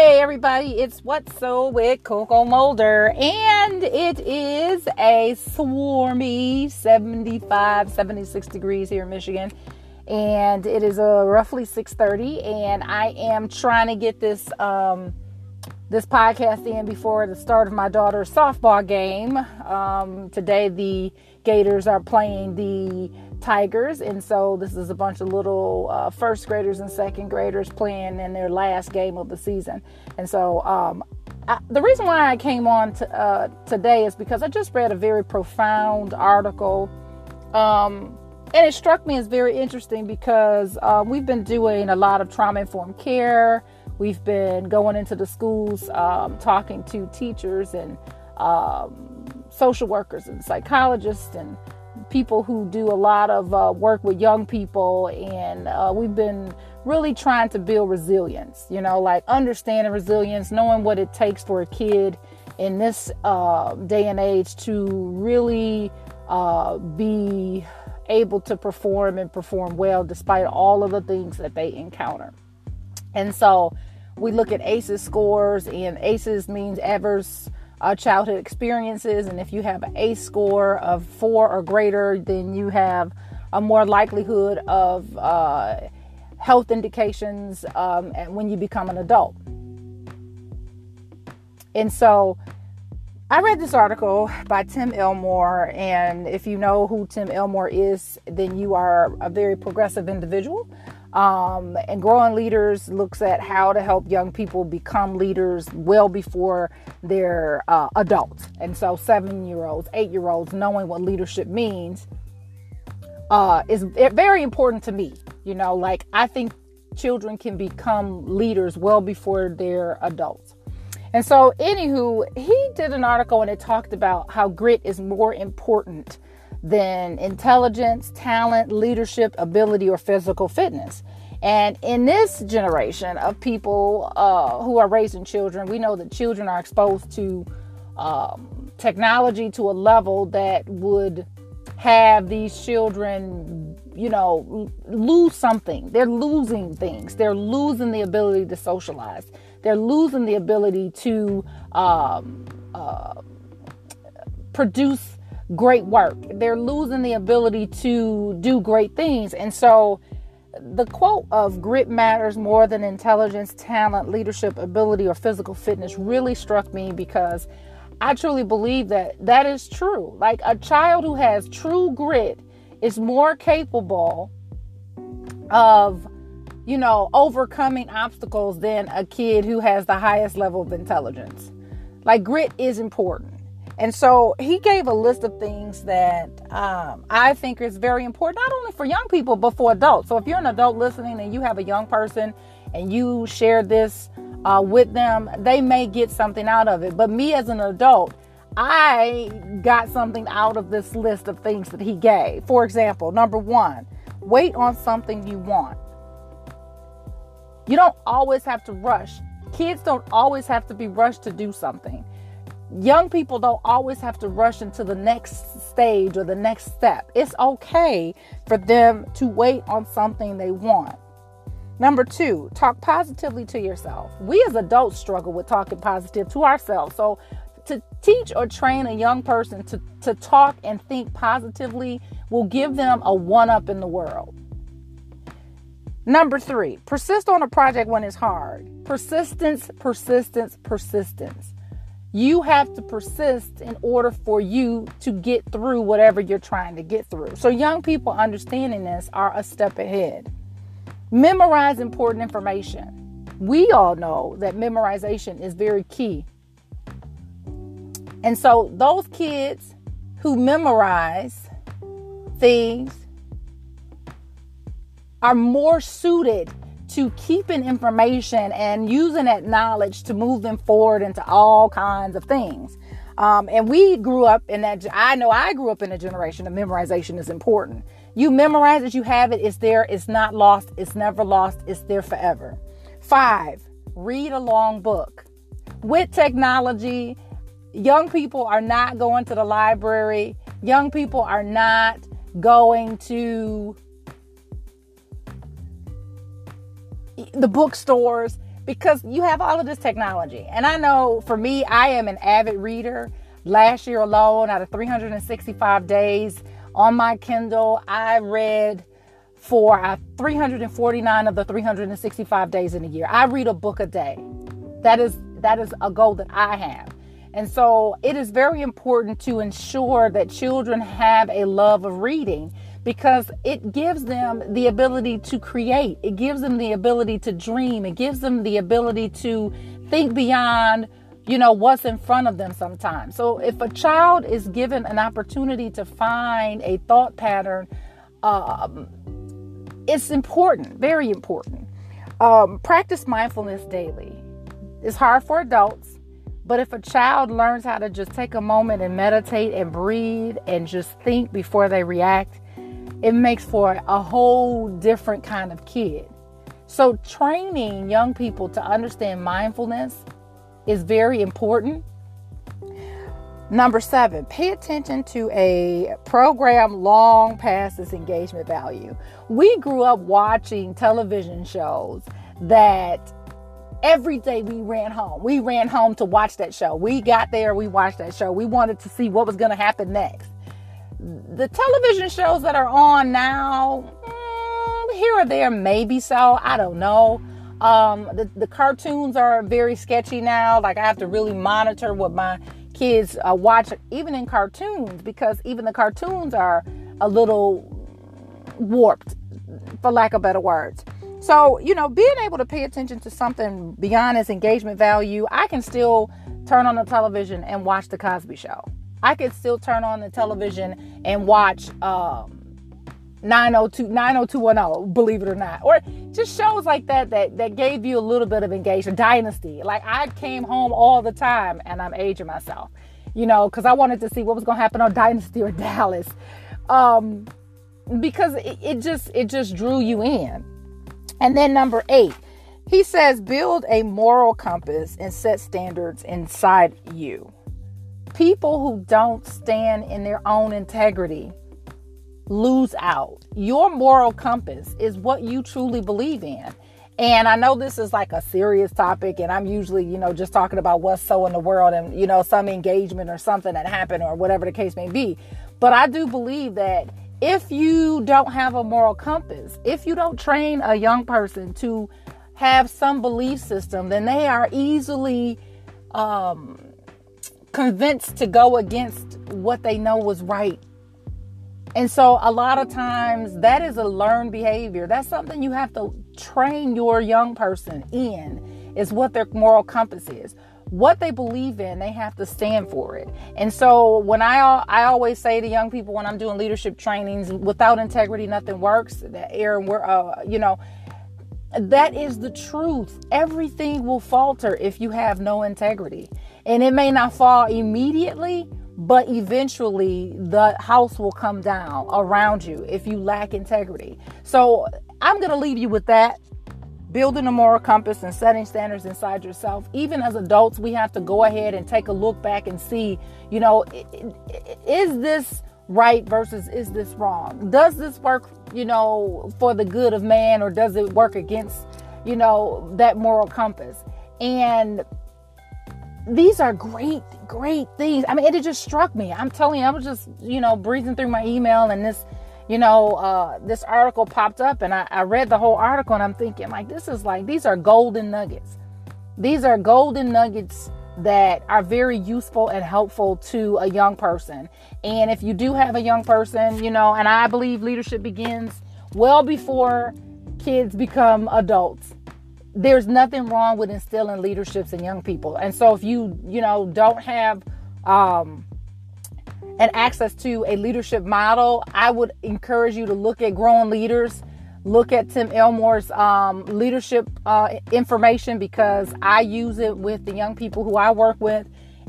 Hey everybody, it's What's So with Coco Mulder, and it is a swarmy 75, 76 degrees here in Michigan, and it is uh, roughly 6:30, and I am trying to get this um, this podcast in before the start of my daughter's softball game. Um, today, the Gators are playing the Tigers, and so this is a bunch of little uh, first graders and second graders playing in their last game of the season. And so, um, I, the reason why I came on to, uh, today is because I just read a very profound article. Um, and it struck me as very interesting because uh, we've been doing a lot of trauma informed care. We've been going into the schools, um, talking to teachers and um, social workers and psychologists and people who do a lot of uh, work with young people. And uh, we've been really trying to build resilience, you know, like understanding resilience, knowing what it takes for a kid in this uh, day and age to really uh, be able to perform and perform well despite all of the things that they encounter. And so we look at ACEs scores, and ACEs means adverse uh, childhood experiences. And if you have an ACE score of four or greater, then you have a more likelihood of uh, health indications um, when you become an adult. And so I read this article by Tim Elmore, and if you know who Tim Elmore is, then you are a very progressive individual. Um, and Growing Leaders looks at how to help young people become leaders well before they're uh, adults. And so, seven year olds, eight year olds, knowing what leadership means uh, is very important to me. You know, like I think children can become leaders well before they're adults. And so, anywho, he did an article and it talked about how grit is more important than intelligence, talent, leadership, ability, or physical fitness. And in this generation of people uh, who are raising children, we know that children are exposed to um, technology to a level that would have these children, you know, lose something. They're losing things. They're losing the ability to socialize. They're losing the ability to um, uh, produce great work. They're losing the ability to do great things. And so the quote of grit matters more than intelligence, talent, leadership, ability, or physical fitness really struck me because I truly believe that that is true. Like a child who has true grit is more capable of you know, overcoming obstacles than a kid who has the highest level of intelligence. Like grit is important. And so he gave a list of things that um, I think is very important, not only for young people, but for adults. So if you're an adult listening and you have a young person and you share this uh, with them, they may get something out of it. But me as an adult, I got something out of this list of things that he gave. For example, number one, wait on something you want. You don't always have to rush. Kids don't always have to be rushed to do something. Young people don't always have to rush into the next stage or the next step. It's okay for them to wait on something they want. Number two, talk positively to yourself. We as adults struggle with talking positive to ourselves. So, to teach or train a young person to, to talk and think positively will give them a one up in the world. Number three, persist on a project when it's hard. Persistence, persistence, persistence. You have to persist in order for you to get through whatever you're trying to get through. So, young people understanding this are a step ahead. Memorize important information. We all know that memorization is very key. And so, those kids who memorize things are more suited to keeping information and using that knowledge to move them forward into all kinds of things. Um, and we grew up in that. I know I grew up in a generation of memorization is important. You memorize it, you have it, it's there, it's not lost, it's never lost, it's there forever. Five, read a long book. With technology, young people are not going to the library, young people are not going to the bookstores because you have all of this technology. And I know for me, I am an avid reader. Last year alone, out of 365 days on my Kindle, I read for uh, 349 of the 365 days in a year. I read a book a day. That is that is a goal that I have. And so it is very important to ensure that children have a love of reading because it gives them the ability to create, it gives them the ability to dream, it gives them the ability to think beyond you know what's in front of them sometimes. So if a child is given an opportunity to find a thought pattern um, it's important very important. Um, practice mindfulness daily. It's hard for adults but if a child learns how to just take a moment and meditate and breathe and just think before they react it makes for a whole different kind of kid. So, training young people to understand mindfulness is very important. Number seven, pay attention to a program long past its engagement value. We grew up watching television shows that every day we ran home. We ran home to watch that show. We got there, we watched that show. We wanted to see what was going to happen next the television shows that are on now, mm, here or there, maybe so. I don't know. Um, the, the cartoons are very sketchy now. Like I have to really monitor what my kids uh, watch, even in cartoons, because even the cartoons are a little warped, for lack of better words. So, you know, being able to pay attention to something beyond its engagement value, I can still turn on the television and watch The Cosby Show. I could still turn on the television and watch um, 902 90210 believe it or not. Or just shows like that that that gave you a little bit of engagement dynasty. Like i came home all the time and i'm aging myself you know because i wanted to see what was going to happen on dynasty or dallas. Um because it, it just it just drew you in. And then number eight he says build a moral compass and set standards inside you people who don't stand in their own integrity lose out. Your moral compass is what you truly believe in. And I know this is like a serious topic, and I'm usually, you know, just talking about what's so in the world and, you know, some engagement or something that happened or whatever the case may be. But I do believe that if you don't have a moral compass, if you don't train a young person to have some belief system, then they are easily um, convinced to go against what they know was right. And so, a lot of times, that is a learned behavior. That's something you have to train your young person in, is what their moral compass is. What they believe in, they have to stand for it. And so, when I I always say to young people when I'm doing leadership trainings, without integrity, nothing works. That Aaron, we're uh, you know, that is the truth. Everything will falter if you have no integrity. And it may not fall immediately, but eventually the house will come down around you if you lack integrity. So I'm going to leave you with that. Building a moral compass and setting standards inside yourself. Even as adults, we have to go ahead and take a look back and see, you know, is this right versus is this wrong? Does this work, you know, for the good of man or does it work against, you know, that moral compass? And these are great, great things. I mean, it just struck me. I'm telling you, I was just, you know, breezing through my email and this, you know, uh, this article popped up and I, I read the whole article and I'm thinking, like, this is like, these are golden nuggets. These are golden nuggets that are very useful and helpful to a young person. And if you do have a young person, you know, and I believe leadership begins well before kids become adults there's nothing wrong with instilling leaderships in young people. And so if you, you know, don't have um an access to a leadership model, I would encourage you to look at growing leaders, look at Tim Elmore's um, leadership uh, information because I use it with the young people who I work with,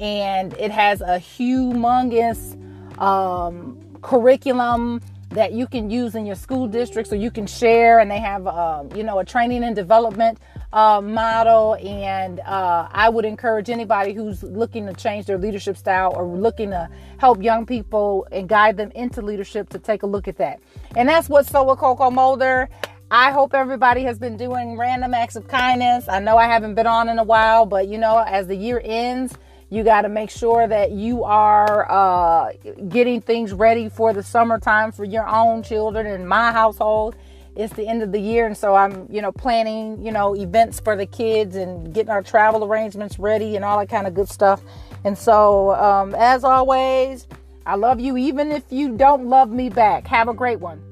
and it has a humongous um, curriculum that you can use in your school districts or you can share and they have um, you know a training and development uh, model. And uh, i would encourage anybody who's looking to change their leadership style or looking to help young people and guide them into leadership to take a look at that. And that's what so with coco mulder. I hope everybody has been doing random acts of kindness. I know I haven't been on in a while, but you know, as the year ends, you got to make sure that you are uh, getting things ready for the summertime for your own children. In my household, it's the end of the year, and so I'm, you know, planning, you know, events for the kids and getting our travel arrangements ready and all that kind of good stuff. And so, um, as always, I love you even if you don't love me back. Have a great one.